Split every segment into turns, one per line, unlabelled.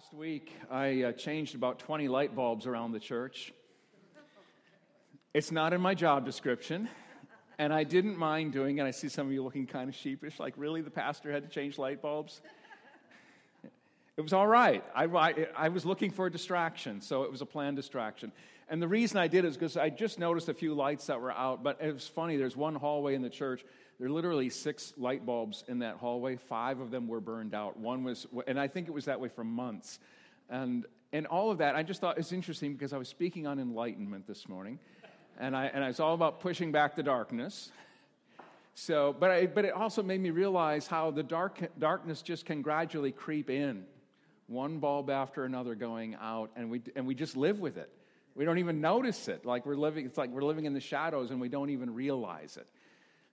last week, I uh, changed about 20 light bulbs around the church. It's not in my job description, and I didn't mind doing it. I see some of you looking kind of sheepish, like, really, the pastor had to change light bulbs? It was all right. I, I, I was looking for a distraction, so it was a planned distraction. And the reason I did is because I just noticed a few lights that were out, but it was funny. There's one hallway in the church there are literally six light bulbs in that hallway. Five of them were burned out. One was, and I think it was that way for months. And, and all of that, I just thought it's interesting because I was speaking on enlightenment this morning. And I, and I was all about pushing back the darkness. So, but, I, but it also made me realize how the dark, darkness just can gradually creep in, one bulb after another going out, and we, and we just live with it. We don't even notice it. Like we're living, it's like we're living in the shadows and we don't even realize it.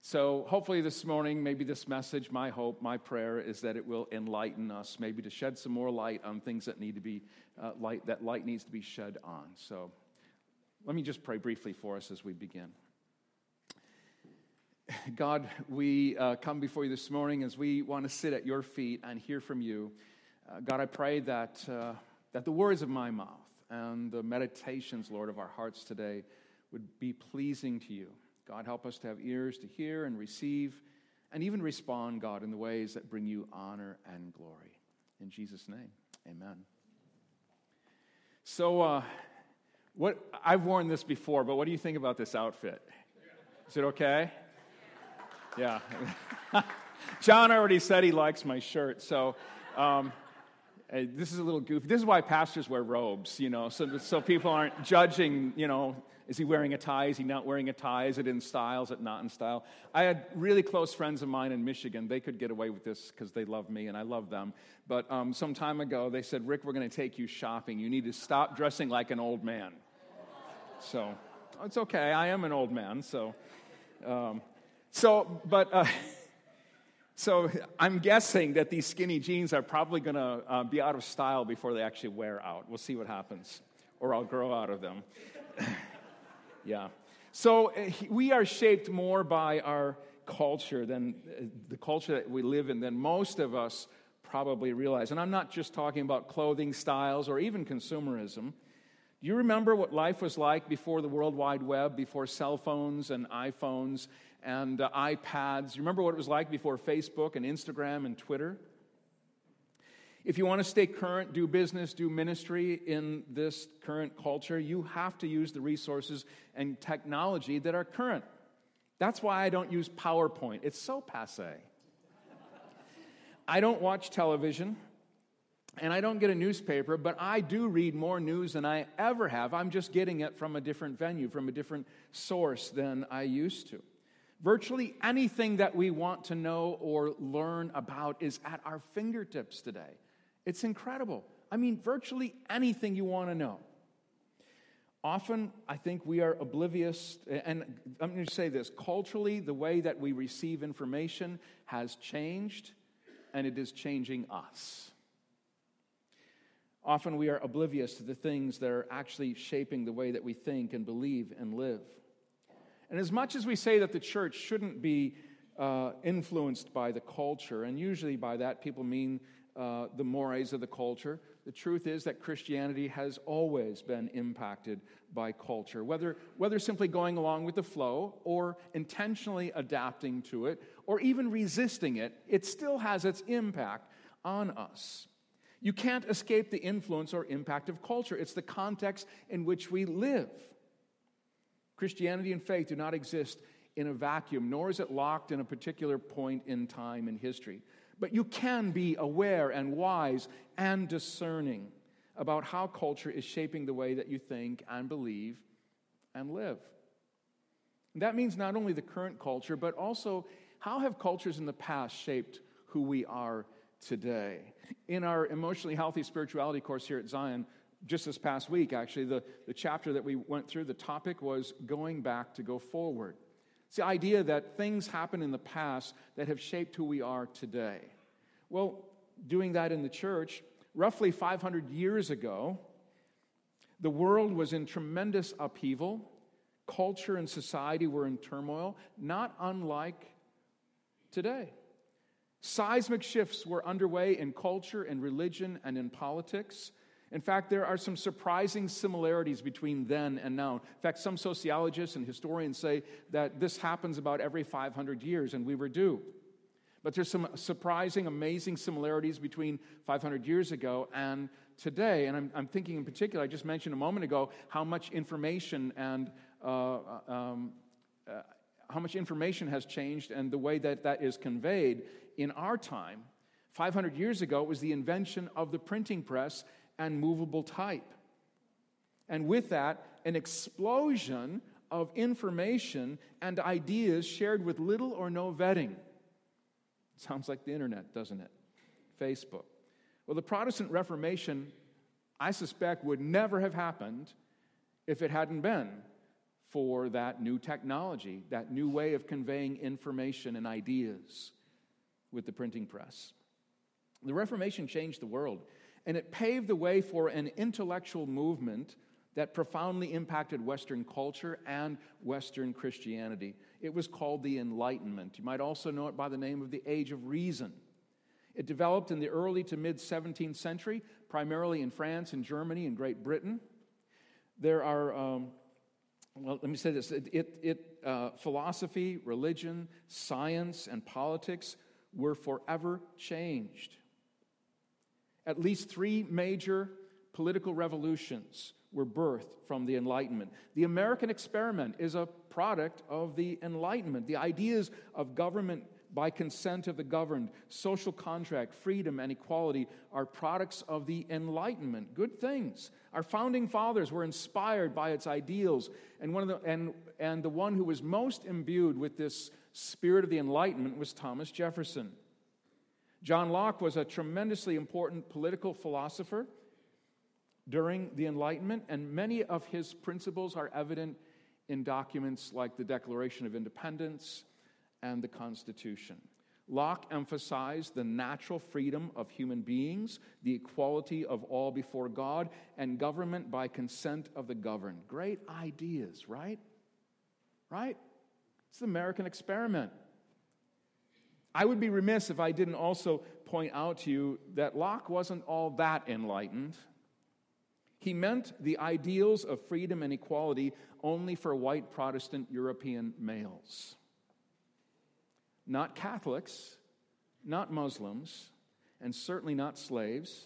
So, hopefully, this morning, maybe this message, my hope, my prayer is that it will enlighten us, maybe to shed some more light on things that need to be uh, light, that light needs to be shed on. So, let me just pray briefly for us as we begin. God, we uh, come before you this morning as we want to sit at your feet and hear from you. Uh, God, I pray that, uh, that the words of my mouth and the meditations, Lord, of our hearts today would be pleasing to you. God, help us to have ears to hear and receive and even respond, God, in the ways that bring you honor and glory. In Jesus' name, amen. So, uh, what I've worn this before, but what do you think about this outfit? Is it okay? Yeah. John already said he likes my shirt, so um, this is a little goofy. This is why pastors wear robes, you know, so, so people aren't judging, you know, is he wearing a tie? Is he not wearing a tie? Is it in style? Is it not in style? I had really close friends of mine in Michigan. They could get away with this because they love me and I love them. But um, some time ago, they said, Rick, we're going to take you shopping. You need to stop dressing like an old man. So it's okay. I am an old man. So, um, so but. Uh, So I'm guessing that these skinny jeans are probably going to uh, be out of style before they actually wear out. We'll see what happens, or I'll grow out of them. Yeah. So uh, we are shaped more by our culture than uh, the culture that we live in than most of us probably realize. And I'm not just talking about clothing styles or even consumerism. Do you remember what life was like before the World Wide Web, before cell phones and iPhones and uh, iPads? You remember what it was like before Facebook and Instagram and Twitter? If you want to stay current, do business, do ministry in this current culture, you have to use the resources and technology that are current. That's why I don't use PowerPoint, it's so passe. I don't watch television and I don't get a newspaper, but I do read more news than I ever have. I'm just getting it from a different venue, from a different source than I used to. Virtually anything that we want to know or learn about is at our fingertips today. It's incredible. I mean, virtually anything you want to know. Often, I think we are oblivious, and I'm going to say this culturally, the way that we receive information has changed, and it is changing us. Often, we are oblivious to the things that are actually shaping the way that we think and believe and live. And as much as we say that the church shouldn't be uh, influenced by the culture, and usually by that people mean uh, the mores of the culture. The truth is that Christianity has always been impacted by culture, whether, whether simply going along with the flow or intentionally adapting to it or even resisting it, it still has its impact on us. You can't escape the influence or impact of culture, it's the context in which we live. Christianity and faith do not exist in a vacuum, nor is it locked in a particular point in time in history. But you can be aware and wise and discerning about how culture is shaping the way that you think and believe and live. And that means not only the current culture, but also how have cultures in the past shaped who we are today? In our emotionally healthy spirituality course here at Zion, just this past week, actually, the, the chapter that we went through, the topic was going back to go forward. It's the idea that things happen in the past that have shaped who we are today. Well, doing that in the church, roughly 500 years ago, the world was in tremendous upheaval. Culture and society were in turmoil, not unlike today. Seismic shifts were underway in culture and religion and in politics. In fact, there are some surprising similarities between then and now. In fact, some sociologists and historians say that this happens about every 500 years, and we were due. But there's some surprising, amazing similarities between 500 years ago and today. And I'm, I'm thinking in particular, I just mentioned a moment ago how much information and uh, um, uh, how much information has changed and the way that that is conveyed in our time. 500 years ago, it was the invention of the printing press and movable type. And with that, an explosion of information and ideas shared with little or no vetting. Sounds like the internet, doesn't it? Facebook. Well, the Protestant Reformation, I suspect, would never have happened if it hadn't been for that new technology, that new way of conveying information and ideas with the printing press. The Reformation changed the world. And it paved the way for an intellectual movement that profoundly impacted Western culture and Western Christianity. It was called the Enlightenment. You might also know it by the name of the Age of Reason. It developed in the early to mid 17th century, primarily in France and Germany and Great Britain. There are, um, well, let me say this it, it, it uh, philosophy, religion, science, and politics were forever changed. At least three major political revolutions were birthed from the Enlightenment. The American experiment is a product of the Enlightenment. The ideas of government by consent of the governed, social contract, freedom, and equality are products of the Enlightenment. Good things. Our founding fathers were inspired by its ideals, and, one of the, and, and the one who was most imbued with this spirit of the Enlightenment was Thomas Jefferson. John Locke was a tremendously important political philosopher during the Enlightenment, and many of his principles are evident in documents like the Declaration of Independence and the Constitution. Locke emphasized the natural freedom of human beings, the equality of all before God, and government by consent of the governed. Great ideas, right? Right? It's the American experiment. I would be remiss if I didn't also point out to you that Locke wasn't all that enlightened. He meant the ideals of freedom and equality only for white Protestant European males. Not Catholics, not Muslims, and certainly not slaves.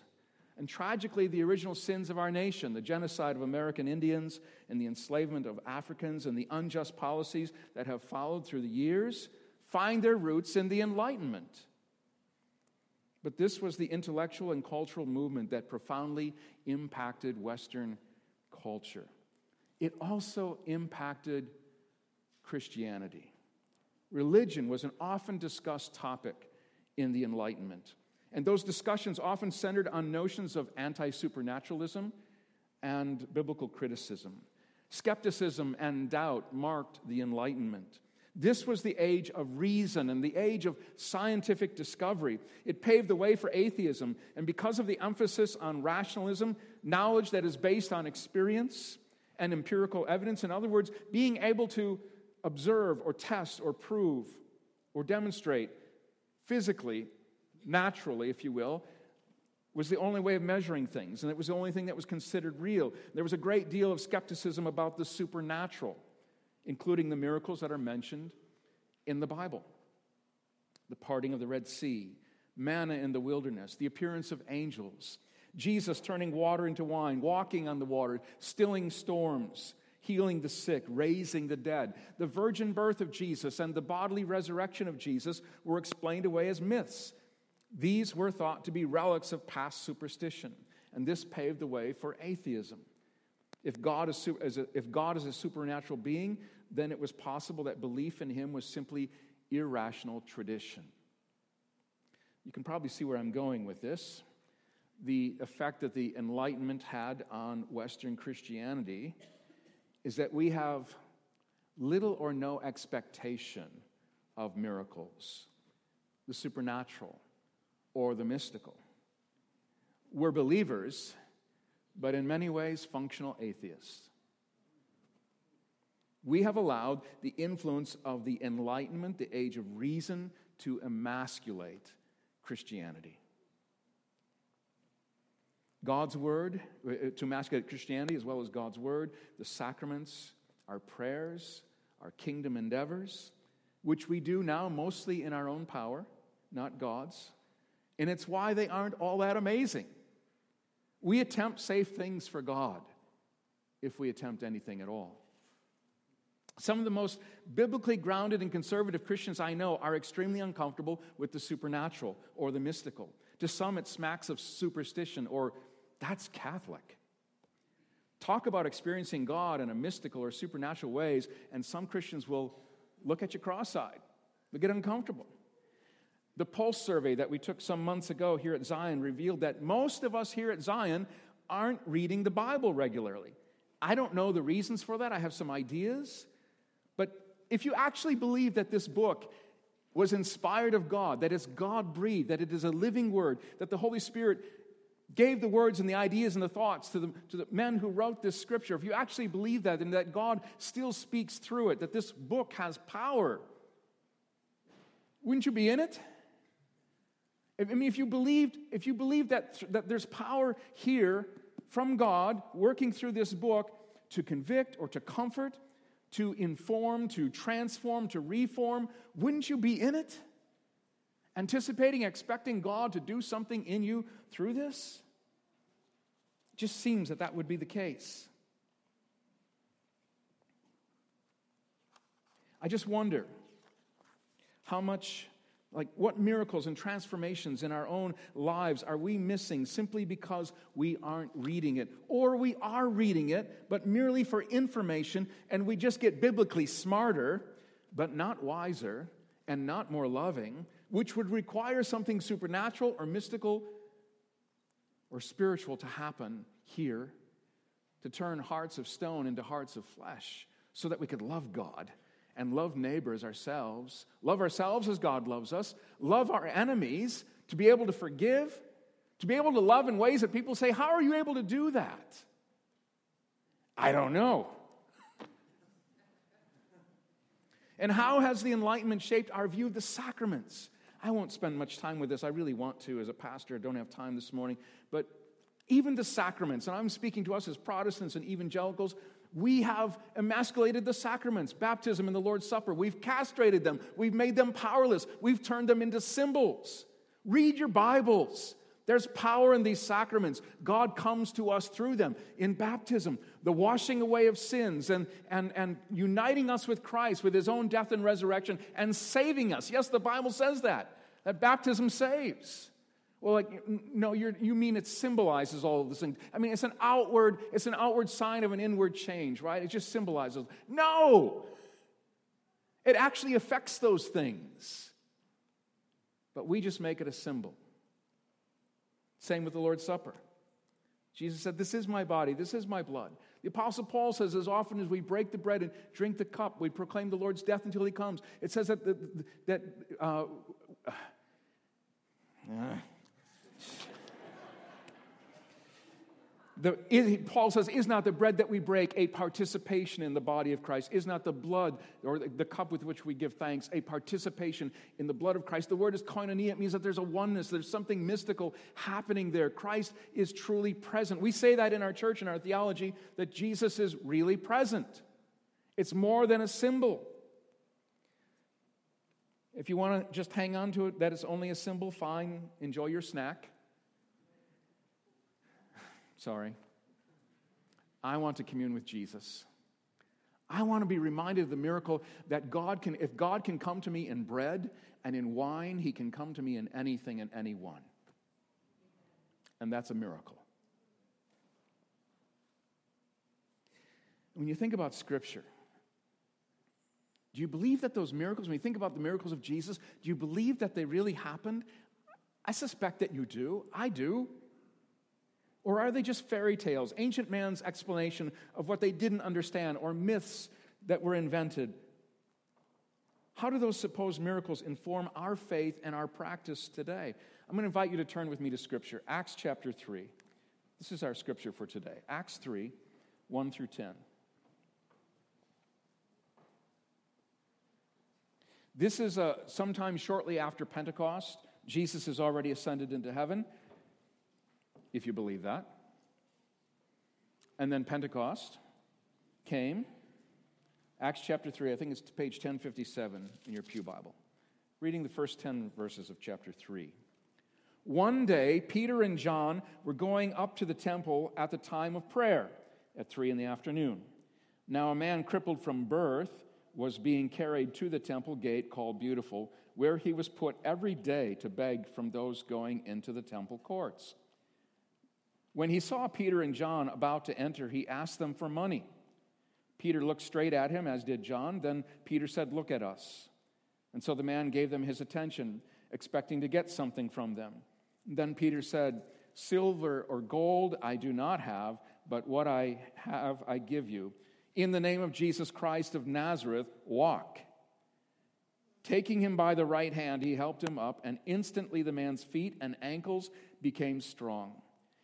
And tragically, the original sins of our nation, the genocide of American Indians and the enslavement of Africans and the unjust policies that have followed through the years, find their roots in the Enlightenment. But this was the intellectual and cultural movement that profoundly impacted Western culture. It also impacted Christianity. Religion was an often discussed topic in the Enlightenment. And those discussions often centered on notions of anti supernaturalism and biblical criticism. Skepticism and doubt marked the Enlightenment. This was the age of reason and the age of scientific discovery. It paved the way for atheism. And because of the emphasis on rationalism, knowledge that is based on experience and empirical evidence, in other words, being able to observe or test or prove or demonstrate physically, naturally, if you will, was the only way of measuring things. And it was the only thing that was considered real. There was a great deal of skepticism about the supernatural including the miracles that are mentioned in the Bible the parting of the Red Sea, manna in the wilderness, the appearance of angels, Jesus turning water into wine, walking on the water, stilling storms, healing the sick, raising the dead. The virgin birth of Jesus and the bodily resurrection of Jesus were explained away as myths. These were thought to be relics of past superstition, and this paved the way for atheism. If God is, if God is a supernatural being, then it was possible that belief in him was simply irrational tradition. You can probably see where I'm going with this. The effect that the Enlightenment had on Western Christianity is that we have little or no expectation of miracles, the supernatural, or the mystical. We're believers but in many ways, functional atheists. We have allowed the influence of the Enlightenment, the age of reason, to emasculate Christianity. God's Word, uh, to emasculate Christianity as well as God's Word, the sacraments, our prayers, our kingdom endeavors, which we do now mostly in our own power, not God's. And it's why they aren't all that amazing. We attempt safe things for God if we attempt anything at all. Some of the most biblically grounded and conservative Christians I know are extremely uncomfortable with the supernatural or the mystical. To some, it smacks of superstition or that's Catholic. Talk about experiencing God in a mystical or supernatural ways, and some Christians will look at you cross eyed. They get uncomfortable. The Pulse survey that we took some months ago here at Zion revealed that most of us here at Zion aren't reading the Bible regularly. I don't know the reasons for that. I have some ideas. But if you actually believe that this book was inspired of God, that it's God breathed, that it is a living word, that the Holy Spirit gave the words and the ideas and the thoughts to the, to the men who wrote this scripture, if you actually believe that and that God still speaks through it, that this book has power, wouldn't you be in it? I mean, if you believed, if you believed that, that there's power here from God working through this book to convict or to comfort, to inform, to transform, to reform, wouldn't you be in it? anticipating, expecting God to do something in you through this? It just seems that that would be the case. I just wonder how much, like, what miracles and transformations in our own lives are we missing simply because we aren't reading it? Or we are reading it, but merely for information, and we just get biblically smarter, but not wiser and not more loving, which would require something supernatural or mystical or spiritual to happen here to turn hearts of stone into hearts of flesh so that we could love God and love neighbors ourselves, love ourselves as God loves us, love our enemies, to be able to forgive, to be able to love in ways that people say, How are you able to do that? I don't know. And how has the Enlightenment shaped our view of the sacraments? I won't spend much time with this. I really want to as a pastor. I don't have time this morning. But even the sacraments, and I'm speaking to us as Protestants and evangelicals, we have emasculated the sacraments, baptism and the Lord's Supper. We've castrated them, we've made them powerless, we've turned them into symbols. Read your Bibles. There's power in these sacraments. God comes to us through them. In baptism, the washing away of sins and, and, and uniting us with Christ with his own death and resurrection and saving us. Yes, the Bible says that, that baptism saves. Well, like, no, you mean it symbolizes all of these things. I mean, it's an outward, it's an outward sign of an inward change, right? It just symbolizes. No! It actually affects those things. But we just make it a symbol. Same with the Lord's Supper. Jesus said, This is my body, this is my blood. The Apostle Paul says, As often as we break the bread and drink the cup, we proclaim the Lord's death until he comes. It says that, that uh, uh, the, Paul says, Is not the bread that we break a participation in the body of Christ? Is not the blood or the, the cup with which we give thanks a participation in the blood of Christ? The word is koinonia. It means that there's a oneness, there's something mystical happening there. Christ is truly present. We say that in our church, in our theology, that Jesus is really present. It's more than a symbol. If you want to just hang on to it, that it's only a symbol, fine, enjoy your snack. Sorry. I want to commune with Jesus. I want to be reminded of the miracle that God can, if God can come to me in bread and in wine, he can come to me in anything and anyone. And that's a miracle. When you think about Scripture, do you believe that those miracles, when you think about the miracles of Jesus, do you believe that they really happened? I suspect that you do. I do. Or are they just fairy tales, ancient man's explanation of what they didn't understand, or myths that were invented? How do those supposed miracles inform our faith and our practice today? I'm going to invite you to turn with me to Scripture, Acts chapter 3. This is our scripture for today Acts 3, 1 through 10. This is a, sometime shortly after Pentecost. Jesus has already ascended into heaven, if you believe that. And then Pentecost came. Acts chapter 3, I think it's page 1057 in your Pew Bible. Reading the first 10 verses of chapter 3. One day, Peter and John were going up to the temple at the time of prayer at 3 in the afternoon. Now, a man crippled from birth was being carried to the temple gate called Beautiful, where he was put every day to beg from those going into the temple courts. When he saw Peter and John about to enter, he asked them for money. Peter looked straight at him, as did John. Then Peter said, Look at us. And so the man gave them his attention, expecting to get something from them. Then Peter said, Silver or gold I do not have, but what I have I give you. In the name of Jesus Christ of Nazareth, walk. Taking him by the right hand, he helped him up, and instantly the man's feet and ankles became strong.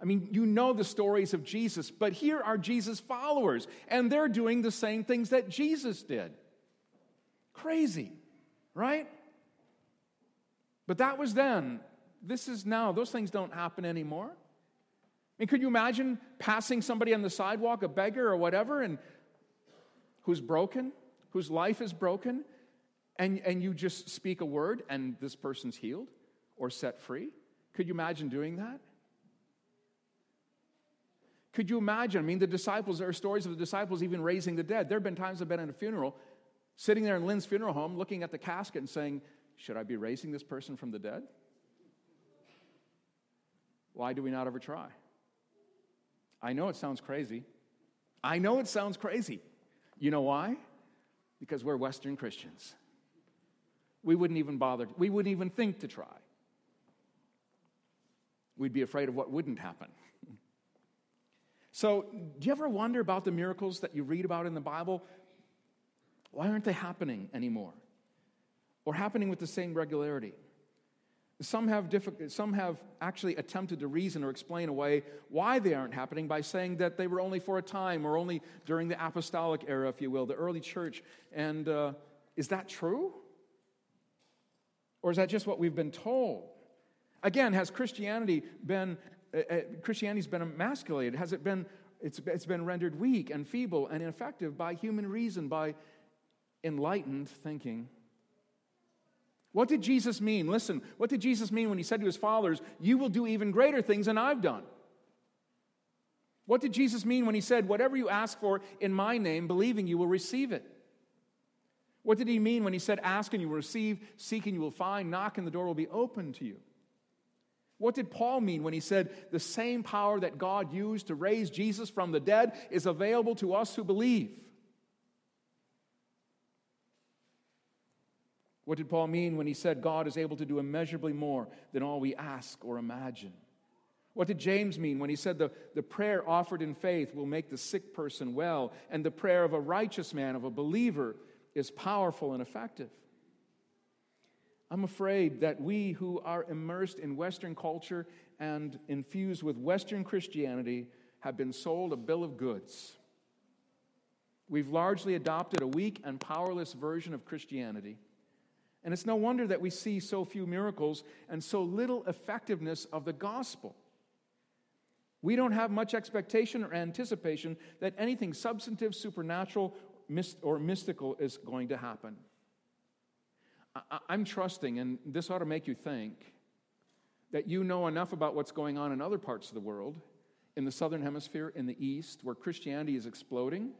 I mean, you know the stories of Jesus, but here are Jesus' followers, and they're doing the same things that Jesus did. Crazy, right? But that was then. This is now. Those things don't happen anymore. I mean, could you imagine passing somebody on the sidewalk, a beggar or whatever, and who's broken, whose life is broken, and, and you just speak a word and this person's healed or set free? Could you imagine doing that? Could you imagine? I mean, the disciples, there are stories of the disciples even raising the dead. There have been times I've been at a funeral, sitting there in Lynn's funeral home, looking at the casket and saying, Should I be raising this person from the dead? Why do we not ever try? I know it sounds crazy. I know it sounds crazy. You know why? Because we're Western Christians. We wouldn't even bother, we wouldn't even think to try. We'd be afraid of what wouldn't happen. So, do you ever wonder about the miracles that you read about in the Bible? Why aren't they happening anymore? Or happening with the same regularity? Some have, some have actually attempted to reason or explain away why they aren't happening by saying that they were only for a time or only during the apostolic era, if you will, the early church. And uh, is that true? Or is that just what we've been told? Again, has Christianity been Uh, uh, Christianity's been emasculated? Has it been it's, it's been rendered weak and feeble and ineffective by human reason, by enlightened thinking? What did Jesus mean? Listen, what did Jesus mean when he said to his followers, You will do even greater things than I've done? What did Jesus mean when he said, Whatever you ask for in my name, believing you will receive it? What did he mean when he said, Ask and you will receive, seek and you will find, knock and the door will be open to you? What did Paul mean when he said, The same power that God used to raise Jesus from the dead is available to us who believe? What did Paul mean when he said God is able to do immeasurably more than all we ask or imagine? What did James mean when he said the, the prayer offered in faith will make the sick person well, and the prayer of a righteous man, of a believer, is powerful and effective? I'm afraid that we who are immersed in Western culture and infused with Western Christianity have been sold a bill of goods. We've largely adopted a weak and powerless version of Christianity and it's no wonder that we see so few miracles and so little effectiveness of the gospel. We don't have much expectation or anticipation that anything substantive, supernatural, or mystical is going to happen. I'm trusting, and this ought to make you think, that you know enough about what's going on in other parts of the world, in the southern hemisphere, in the east, where Christianity is exploding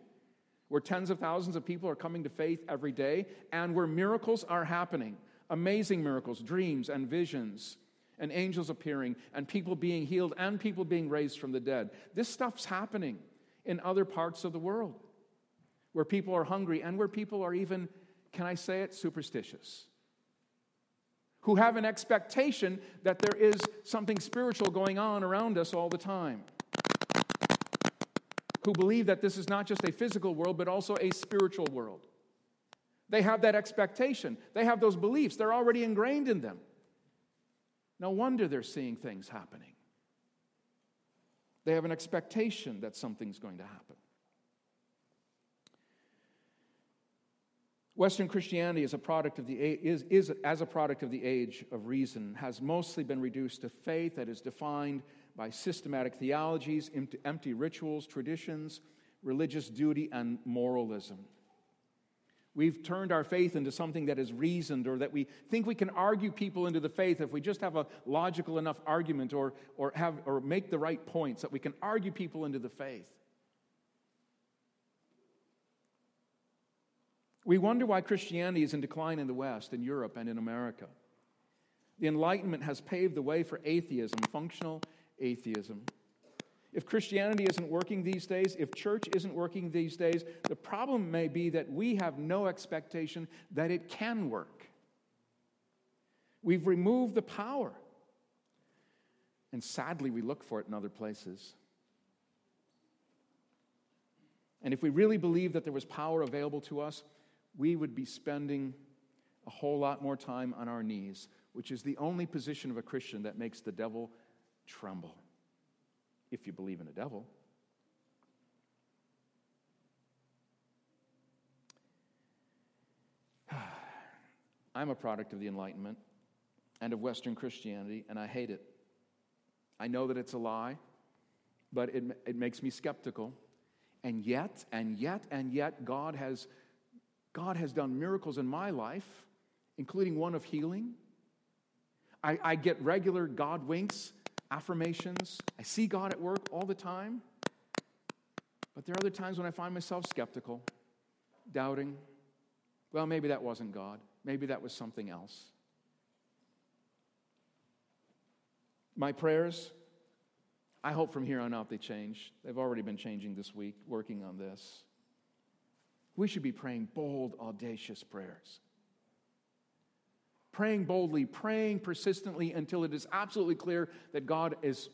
where tens of thousands of people are coming to faith every day, and where miracles are happening amazing miracles, dreams, and visions, and angels appearing, and people being healed, and people being raised from the dead. This stuff's happening in other parts of the world where people are hungry and where people are even, can I say it, superstitious. Who have an expectation that there is something spiritual going on around us all the time who believe that this is not just a physical world, but also a spiritual world. They have that expectation, they have those beliefs, they're already ingrained in them. No wonder they're seeing things happening. They have an expectation that something's going to happen. Western Christianity is a product of the is, is as a product of the age of reason has mostly been reduced to faith that is defined by systematic theologies, empty, empty rituals, traditions, religious duty, and moralism. We've turned our faith into something that is reasoned or that we think we can argue people into the faith if we just have a logical enough argument or, or, have, or make the right points, that we can argue people into the faith. We wonder why Christianity is in decline in the West, in Europe, and in America. The Enlightenment has paved the way for atheism, functional atheism. If Christianity isn't working these days, if church isn't working these days, the problem may be that we have no expectation that it can work. We've removed the power. And sadly, we look for it in other places. And if we really believe that there was power available to us, we would be spending a whole lot more time on our knees, which is the only position of a Christian that makes the devil tremble if you believe in a devil. I'm a product of the Enlightenment and of Western Christianity, and I hate it. I know that it's a lie, but it, it makes me skeptical. And yet, and yet, and yet, God has, God has done miracles in my life, including one of healing. I, I get regular God winks affirmations. I see God at work all the time. But there are other times when I find myself skeptical, doubting. Well, maybe that wasn't God. Maybe that was something else. My prayers, I hope from here on out they change. They've already been changing this week, working on this. We should be praying bold, audacious prayers praying boldly, praying persistently until it is absolutely clear that God is,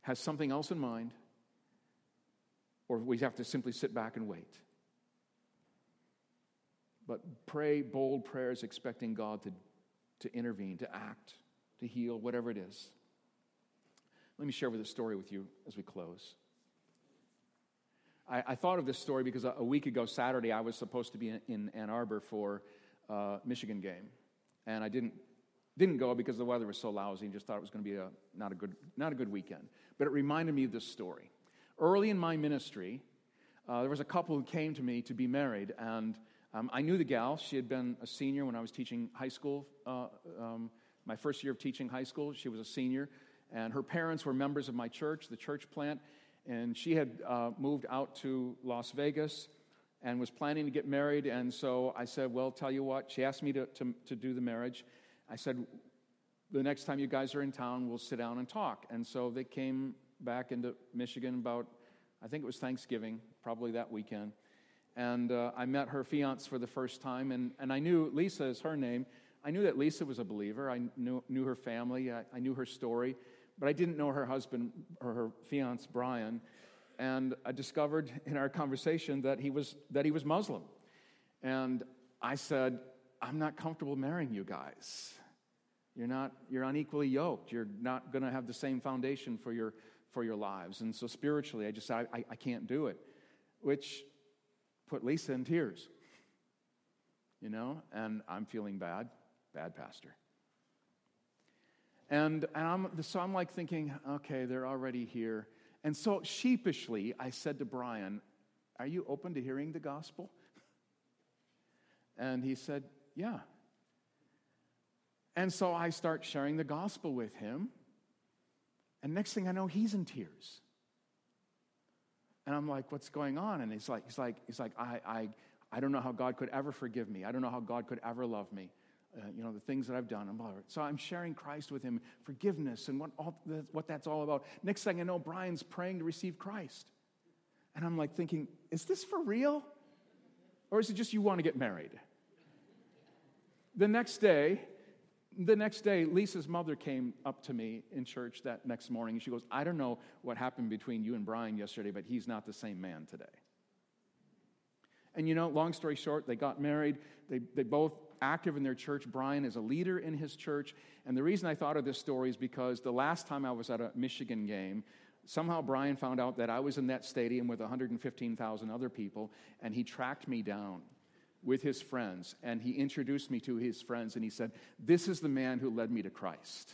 has something else in mind, or we have to simply sit back and wait. But pray bold prayers expecting God to, to intervene, to act, to heal, whatever it is. Let me share with a story with you as we close. I, I, thought of this story because a, a, week ago, Saturday, I was supposed to be in, in Ann Arbor for uh, Michigan game and I didn't didn't go because the weather was so lousy and just thought it was going to be a not a good not a good weekend. But it reminded me of this story. Early in my ministry, uh, there was a couple who came to me to be married, and um, I knew the gal. She had been a senior when I was teaching high school. Uh, um, my first year of teaching high school, she was a senior, and her parents were members of my church, the church plant, and she had uh, moved out to Las Vegas and was planning to get married. And so I said, Well, tell you what, she asked me to, to, to do the marriage. I said, The next time you guys are in town, we'll sit down and talk. And so they came back into Michigan about, I think it was Thanksgiving, probably that weekend. And uh, I met her fiance for the first time, and, and I knew Lisa is her name. I knew that Lisa was a believer. I knew, knew her family, I, I knew her story, but I didn't know her husband or her fiance, Brian and I discovered in our conversation that he was, that he was Muslim. And I said, I'm not comfortable marrying you guys. You're not, you're unequally yoked. You're not going to have the same foundation for your, for your lives. And so spiritually, I just said, I, I can't do it, which put Lisa in tears. You know, and I'm feeling bad, bad pastor. And, and I'm, so I'm like thinking, okay, they're already here. And so sheepishly, I said to Brian, Are you open to hearing the gospel? And he said, Yeah. And so I start sharing the gospel with him. And next thing I know, he's in tears. And I'm like, what's going on? And he's like, he's like, he's like, I, I, I don't know how God could ever forgive me. I don't know how God could ever love me uh, you know, the things that I've done. And bother so I'm sharing Christ with him, forgiveness, and what, all, what that's all about. Next thing I know, Brian's praying to receive Christ. And I'm like thinking, is this for real? Or is it just you want to get married? The next day, The next day, Lisa's mother came up to me in church that next morning. And she goes, I don't know what happened between you and Brian yesterday, but he's not the same man today. And you know, long story short, they got married. They, they both active in their church. Brian is a leader in his church. And the reason I thought of this story is because the last time I was at a Michigan game, somehow Brian found out that I was in that stadium with 115,000 other people, and he tracked me down with his friends, and he introduced me to his friends, and he said, This is the man who led me to Christ.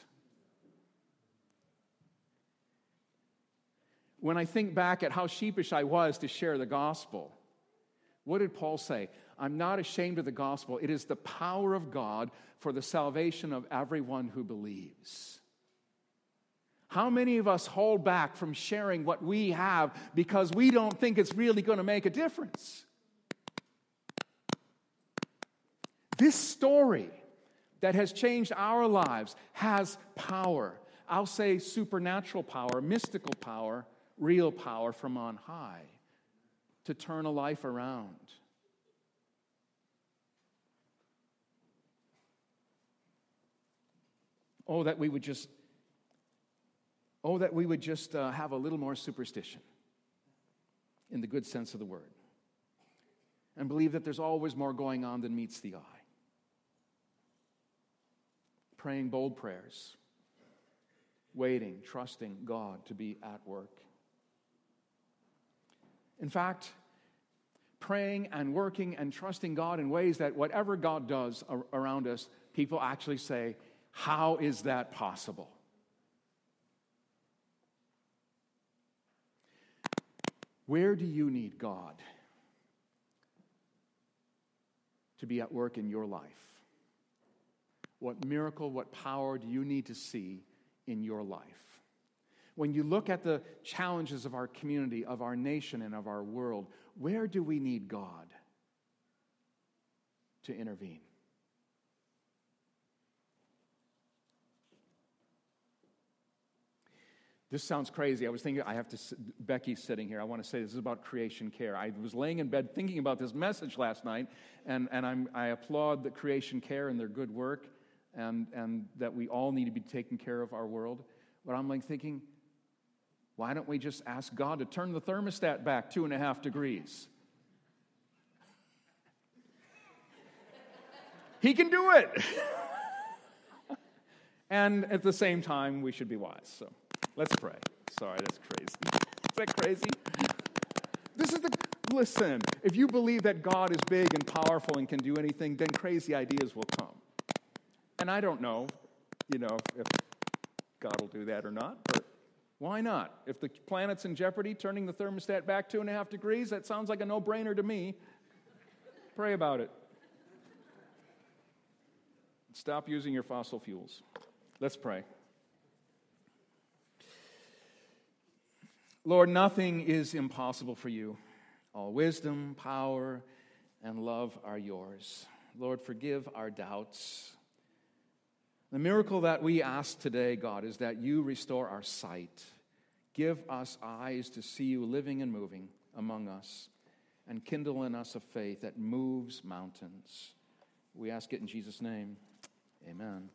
When I think back at how sheepish I was to share the gospel, what did Paul say? I'm not ashamed of the gospel. It is the power of God for the salvation of everyone who believes. How many of us hold back from sharing what we have because we don't think it's really going to make a difference? This story that has changed our lives has power. I'll say supernatural power, mystical power, real power from on high to turn a life around. Oh, that we would just Oh, that we would just uh, have a little more superstition in the good sense of the word and believe that there's always more going on than meets the eye. Praying bold prayers, waiting, trusting God to be at work. In fact, praying and working and trusting God in ways that whatever God does around us, people actually say, How is that possible? Where do you need God to be at work in your life? What miracle, what power do you need to see in your life? When you look at the challenges of our community, of our nation, and of our world, where do we need God to intervene? This sounds crazy. I was thinking, I have to, Becky's sitting here. I want to say this is about creation care. I was laying in bed thinking about this message last night, and, and I'm, I applaud the creation care and their good work, and, and that we all need to be taking care of our world. But I'm like thinking, why don't we just ask God to turn the thermostat back two and a half degrees? he can do it. and at the same time, we should be wise. So. Let's pray. Sorry, that's crazy. Is that crazy? This is the listen. If you believe that God is big and powerful and can do anything, then crazy ideas will come. And I don't know, you know, if God will do that or not, but why not? If the planet's in jeopardy, turning the thermostat back two and a half degrees, that sounds like a no brainer to me. Pray about it. Stop using your fossil fuels. Let's pray. Lord, nothing is impossible for you. All wisdom, power, and love are yours. Lord, forgive our doubts. The miracle that we ask today, God, is that you restore our sight. Give us eyes to see you living and moving among us, and kindle in us a faith that moves mountains. We ask it in Jesus' name. Amen.